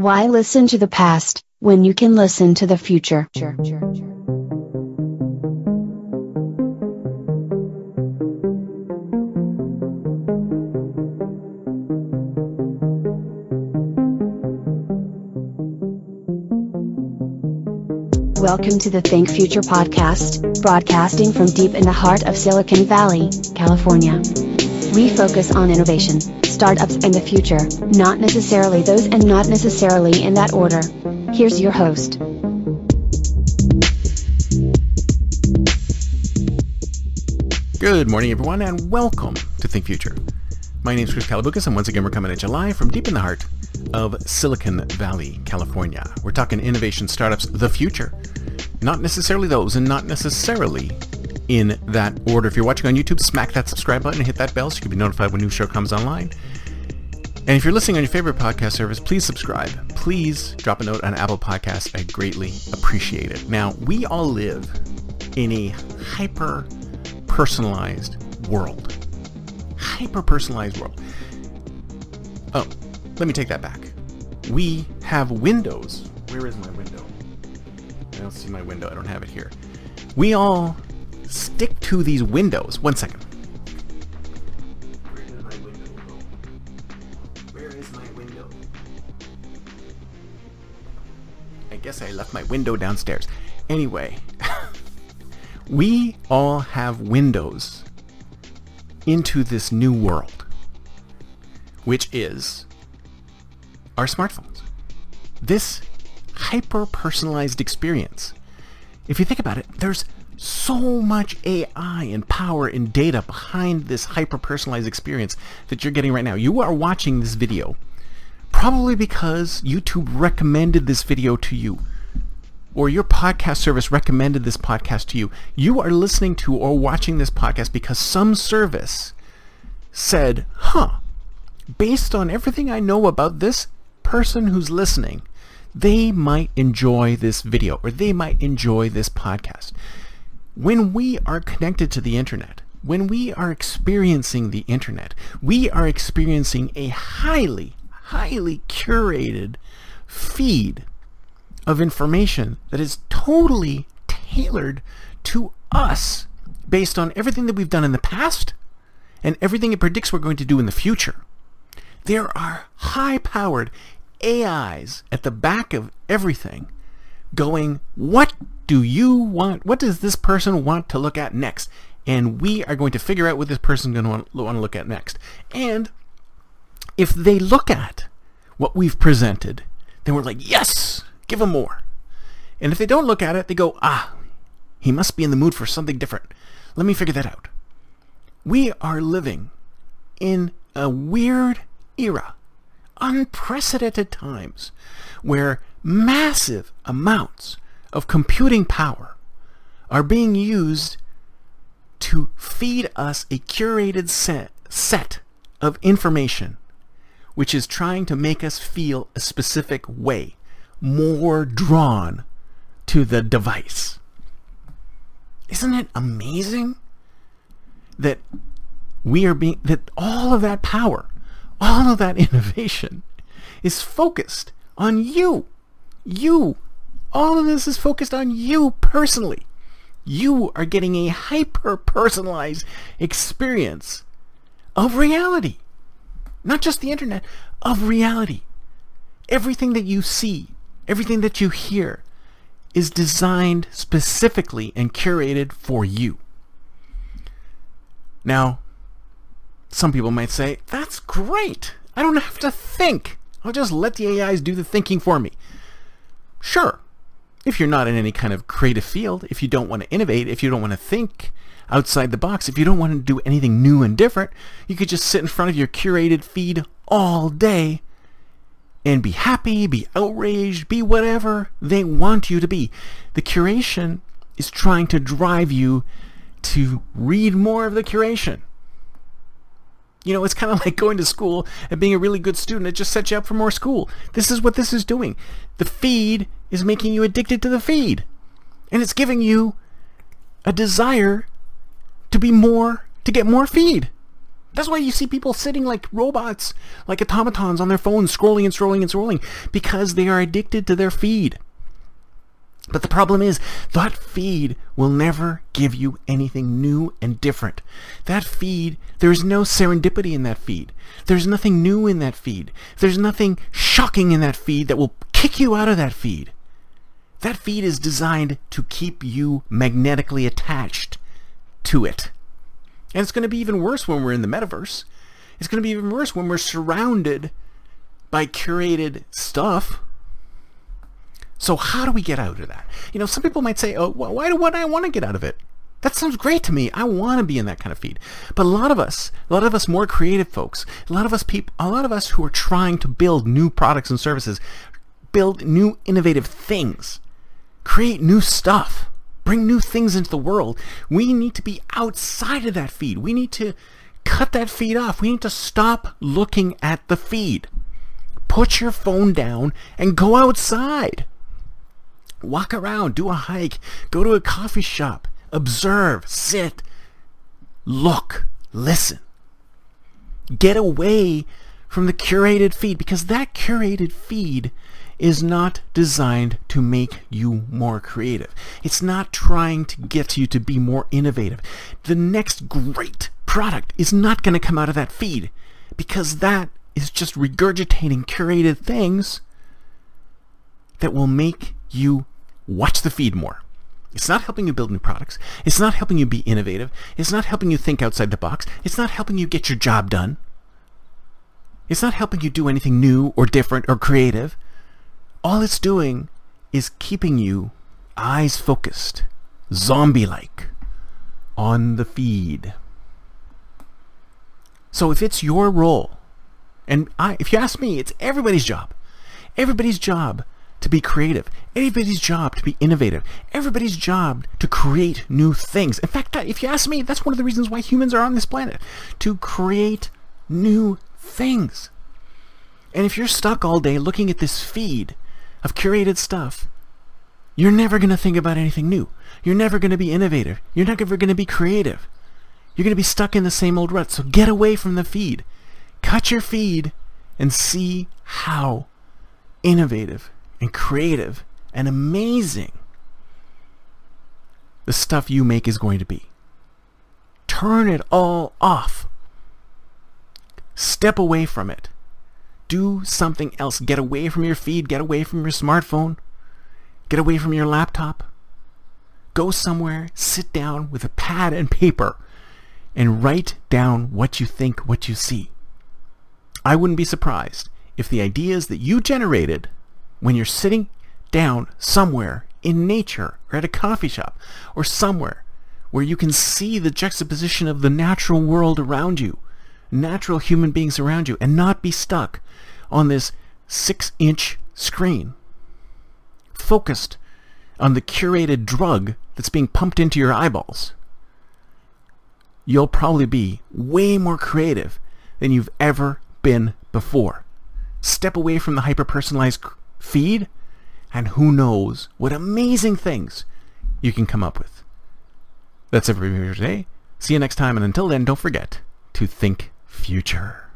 Why listen to the past when you can listen to the future? Welcome to the Think Future podcast, broadcasting from deep in the heart of Silicon Valley, California. We focus on innovation, startups, and the future, not necessarily those and not necessarily in that order. Here's your host. Good morning, everyone, and welcome to Think Future. My name is Chris Kalaboukis, and once again, we're coming at you live from deep in the heart of Silicon Valley, California. We're talking innovation startups, the future. Not necessarily those, and not necessarily in that order. If you're watching on YouTube, smack that subscribe button and hit that bell so you can be notified when new show comes online. And if you're listening on your favorite podcast service, please subscribe. Please drop a note on Apple Podcasts. I greatly appreciate it. Now, we all live in a hyper personalized world. Hyper personalized world. Oh, let me take that back. We have windows. Where is my window? I don't see my window. I don't have it here. We all stick to these windows. One second. Where did my window go? Where is my window? I guess I left my window downstairs. Anyway, we all have windows into this new world, which is our smartphones. This hyper personalized experience. If you think about it, there's so much AI and power and data behind this hyper personalized experience that you're getting right now. You are watching this video probably because YouTube recommended this video to you or your podcast service recommended this podcast to you. You are listening to or watching this podcast because some service said, huh, based on everything I know about this person who's listening, they might enjoy this video or they might enjoy this podcast. When we are connected to the internet, when we are experiencing the internet, we are experiencing a highly, highly curated feed of information that is totally tailored to us based on everything that we've done in the past and everything it predicts we're going to do in the future. There are high powered AIs at the back of everything going, what do you want? What does this person want to look at next? And we are going to figure out what this person going to want to look at next. And if they look at what we've presented, then we're like, yes, give them more. And if they don't look at it, they go, ah, he must be in the mood for something different. Let me figure that out. We are living in a weird era unprecedented times where massive amounts of computing power are being used to feed us a curated set, set of information which is trying to make us feel a specific way, more drawn to the device. Isn't it amazing that we are being that all of that power all of that innovation is focused on you. You. All of this is focused on you personally. You are getting a hyper personalized experience of reality. Not just the internet, of reality. Everything that you see, everything that you hear is designed specifically and curated for you. Now, some people might say, that's great. I don't have to think. I'll just let the AIs do the thinking for me. Sure. If you're not in any kind of creative field, if you don't want to innovate, if you don't want to think outside the box, if you don't want to do anything new and different, you could just sit in front of your curated feed all day and be happy, be outraged, be whatever they want you to be. The curation is trying to drive you to read more of the curation. You know, it's kind of like going to school and being a really good student. It just sets you up for more school. This is what this is doing. The feed is making you addicted to the feed. And it's giving you a desire to be more, to get more feed. That's why you see people sitting like robots, like automatons on their phones, scrolling and scrolling and scrolling, because they are addicted to their feed. But the problem is, that feed will never give you anything new and different. That feed, there's no serendipity in that feed. There's nothing new in that feed. There's nothing shocking in that feed that will kick you out of that feed. That feed is designed to keep you magnetically attached to it. And it's going to be even worse when we're in the metaverse. It's going to be even worse when we're surrounded by curated stuff so how do we get out of that? You know, some people might say, "Oh, why do what I want to get out of it?" That sounds great to me. I want to be in that kind of feed. But a lot of us, a lot of us more creative folks, a lot of us people, a lot of us who are trying to build new products and services, build new innovative things, create new stuff, bring new things into the world, we need to be outside of that feed. We need to cut that feed off. We need to stop looking at the feed. Put your phone down and go outside. Walk around, do a hike, go to a coffee shop, observe, sit, look, listen. Get away from the curated feed because that curated feed is not designed to make you more creative. It's not trying to get you to be more innovative. The next great product is not going to come out of that feed because that is just regurgitating curated things that will make you watch the feed more. It's not helping you build new products. It's not helping you be innovative. It's not helping you think outside the box. It's not helping you get your job done. It's not helping you do anything new or different or creative. All it's doing is keeping you eyes focused, zombie like, on the feed. So if it's your role, and I, if you ask me, it's everybody's job. Everybody's job to be creative. Everybody's job to be innovative. Everybody's job to create new things. In fact, if you ask me, that's one of the reasons why humans are on this planet to create new things. And if you're stuck all day looking at this feed of curated stuff, you're never going to think about anything new. You're never going to be innovative. You're never going to be creative. You're going to be stuck in the same old rut. So get away from the feed. Cut your feed and see how innovative and creative and amazing the stuff you make is going to be. Turn it all off. Step away from it. Do something else. Get away from your feed. Get away from your smartphone. Get away from your laptop. Go somewhere, sit down with a pad and paper, and write down what you think, what you see. I wouldn't be surprised if the ideas that you generated when you're sitting down somewhere in nature or at a coffee shop or somewhere where you can see the juxtaposition of the natural world around you, natural human beings around you, and not be stuck on this six inch screen, focused on the curated drug that's being pumped into your eyeballs. You'll probably be way more creative than you've ever been before. Step away from the hyper personalized feed, and who knows what amazing things you can come up with. That's it for me today. See you next time, and until then, don't forget to think future.